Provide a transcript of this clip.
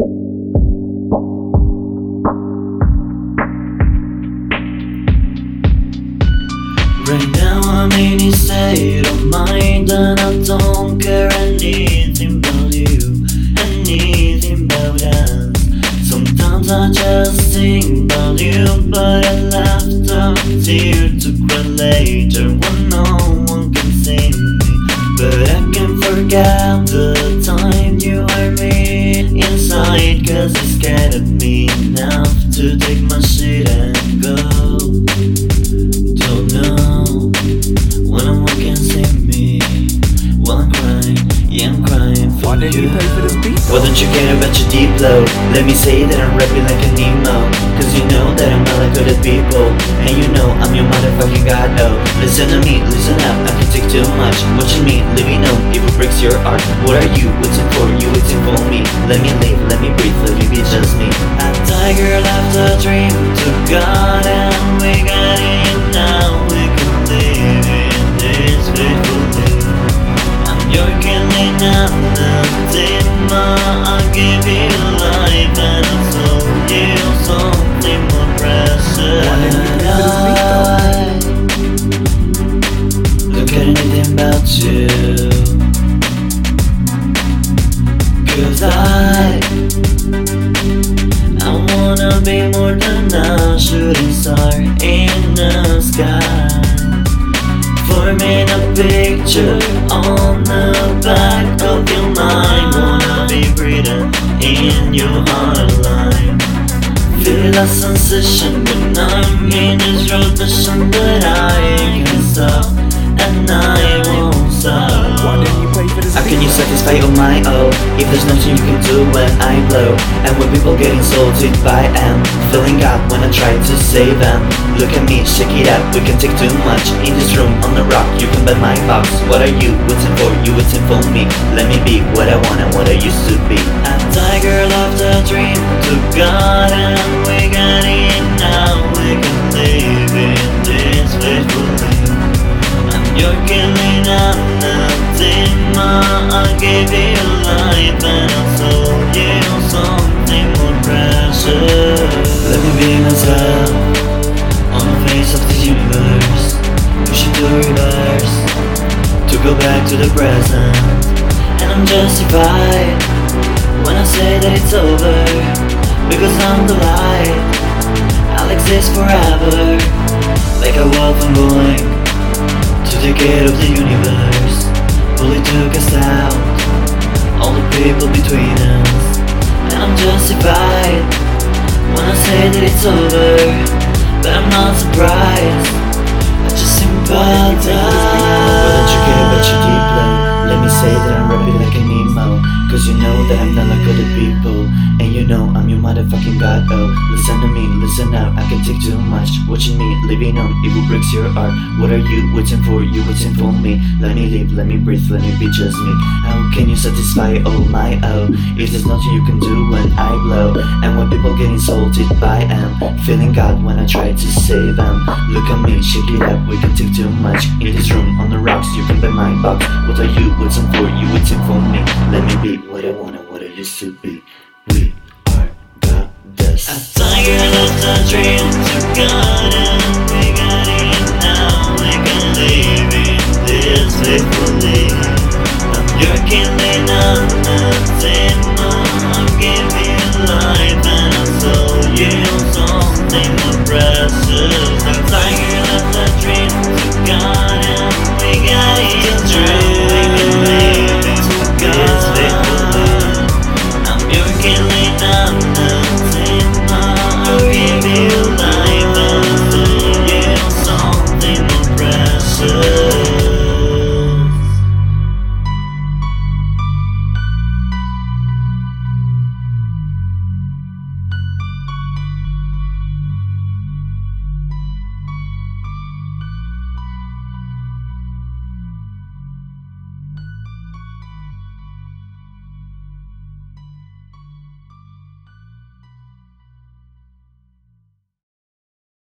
Right now I'm in a state of mind and I don't care anything about you, anything about us. Sometimes I just think about you, but I left a tear to cry later when no one can see me. But I can forget the time inside, cause you don't you care about your deep low? Let me say that I'm rapping like an emo. Cause you know that I'm not like other people. And you know I'm your motherfucking god oh Listen to me, listen up, I can take too much. What you mean, living on, it breaks your heart What are you waiting for, you waiting for me? Let me live, let me breathe, let me be just me. A tiger left a dream to God And we got Killing, I'm nothing more. I'll give you life and show you something more precious. A picture on the back of your mind. Wanna be breathing in your heart line. Feel a sensation when I'm in this rotation that I can stop and I won't stop. Why didn't you pay for this How can you satisfy all my oh If there's nothing you can do when I blow And when people get insulted by am Feeling up when I try to save them Look at me, shake it up, we can take too much. In this room, on the rock, you can buy my box. What are you waiting for? You waiting for me. Let me be what I want and what I used to be. A tiger loved a dream. To God And we got it. Now We can live in this faithful life I'm your killing, I'm nothing more. I'll give you life and I'll show you something more precious. Let me be myself Pushing to reverse to go back to the present. And I'm justified when I say that it's over because I'm the light. I'll exist forever like a wolf and boy to the gate of the universe. Fully took us out, all the people between us. And I'm justified when I say that it's over, but I'm not surprised. I just sympathize. Why don't god, oh. Listen to me, listen out, I can take too much. Watching me, living on, will breaks your heart. What are you waiting for? You waiting for me? Let me live, let me breathe, let me be just me. How can you satisfy all my oh? If there's nothing you can do when I blow. And when people get insulted by am feeling God when I try to save them. Look at me, shake it up, we can take too much. In this room, on the rocks, you can bet my box. What are you waiting for? You waiting for me? Let me be what I want and what I used to be. We I'm tired of the dreams you got and we got it now. We can live in this. I'm working nothing. I'm giving life and a soul. You something more precious. I'm tired.